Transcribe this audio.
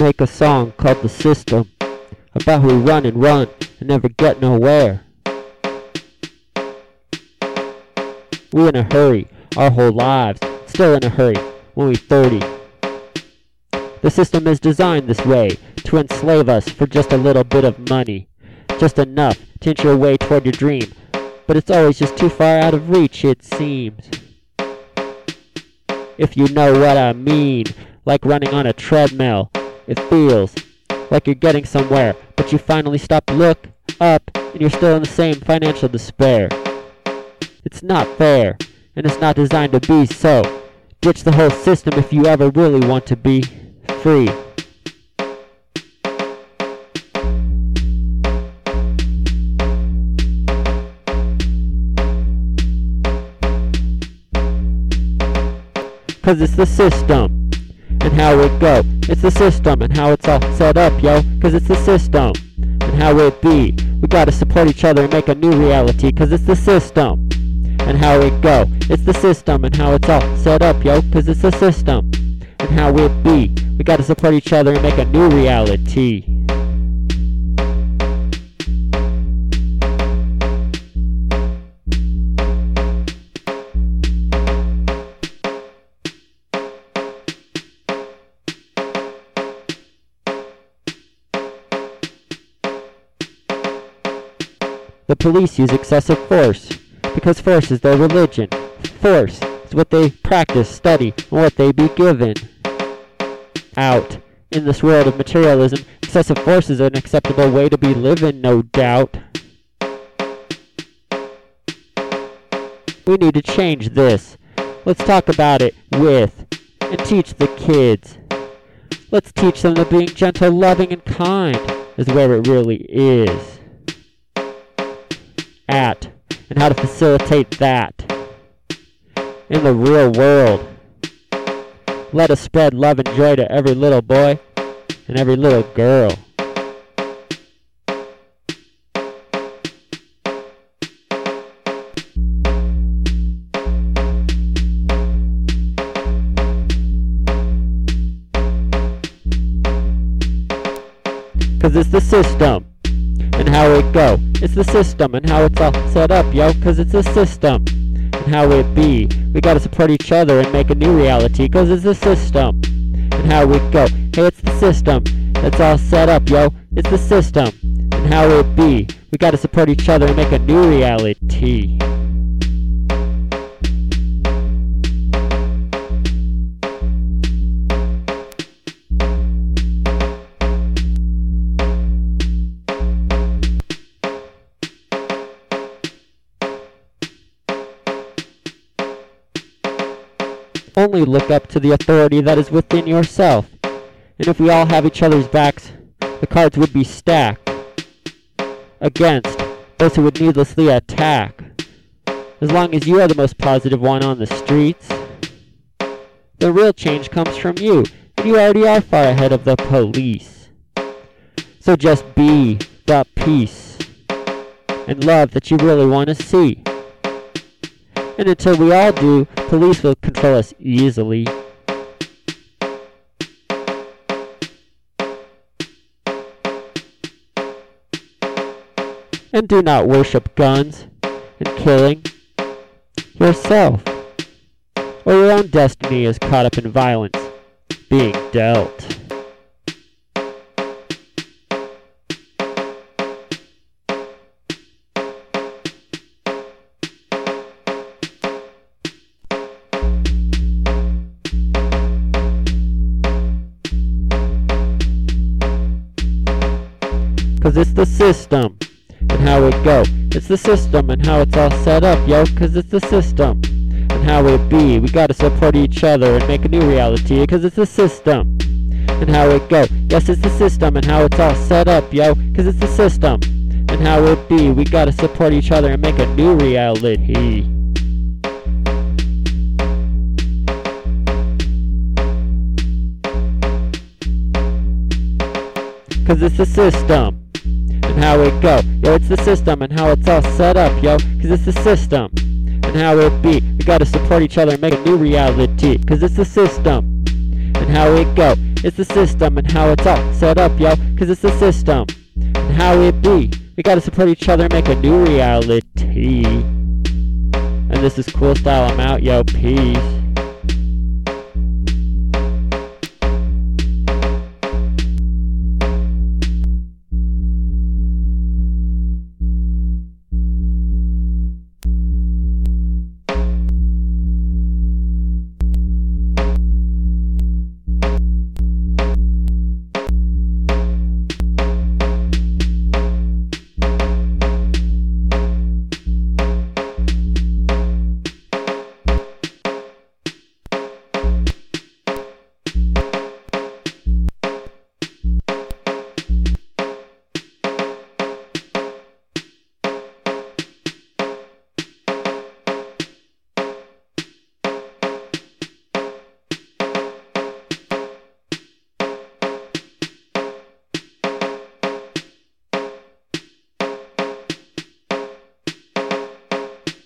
make a song called The System about we run and run and never get nowhere. We in a hurry, our whole lives, still in a hurry when we 30. The system is designed this way to enslave us for just a little bit of money, just enough to inch your way toward your dream, but it's always just too far out of reach, it seems. If you know what I mean, like running on a treadmill, it feels like you're getting somewhere, but you finally stop, look up, and you're still in the same financial despair. It's not fair, and it's not designed to be so. Ditch the whole system if you ever really want to be free. Cause it's the system and how it go. It's the system and how it's all set up, yo. Cause it's the system and how it be. We gotta support each other and make a new reality. Cause it's the system and how it go. It's the system and how it's all set up, yo. Cause it's the system and how it be. We gotta support each other and make a new reality. The police use excessive force because force is their religion. Force is what they practice, study, and what they be given. Out. In this world of materialism, excessive force is an acceptable way to be living, no doubt. We need to change this. Let's talk about it with and teach the kids. Let's teach them that being gentle, loving, and kind is where it really is. At and how to facilitate that in the real world. Let us spread love and joy to every little boy and every little girl. Cause it's the system and how it go. It's the system and how it's all set up, yo, cause it's the system and how it be. We gotta support each other and make a new reality, cause it's the system and how it go. Hey, it's the system that's all set up, yo. It's the system and how it be. We gotta support each other and make a new reality. Only look up to the authority that is within yourself. And if we all have each other's backs, the cards would be stacked against those who would needlessly attack. As long as you are the most positive one on the streets, the real change comes from you, and you already are far ahead of the police. So just be the peace and love that you really want to see. And until we all do, police will control us easily. And do not worship guns and killing yourself. Or your own destiny is caught up in violence being dealt. Cause it's the system and how it go. It's the system and how it's all set up, yo. Cause it's the system and how it be. We gotta support each other and make a new reality. Cause it's the system and how it go. Yes, it's the system and how it's all set up, yo. Cause it's the system and how it be. We gotta support each other and make a new reality. Cause it's the system and how it go. Yo, it's the system and how it's all set up, yo. Cause it's the system and how it be. We gotta support each other and make a new reality. Cause it's the system and how it go. It's the system and how it's all set up, yo. Cause it's the system and how it be. We gotta support each other and make a new reality. And this is cool style. I'm out, yo. Peace.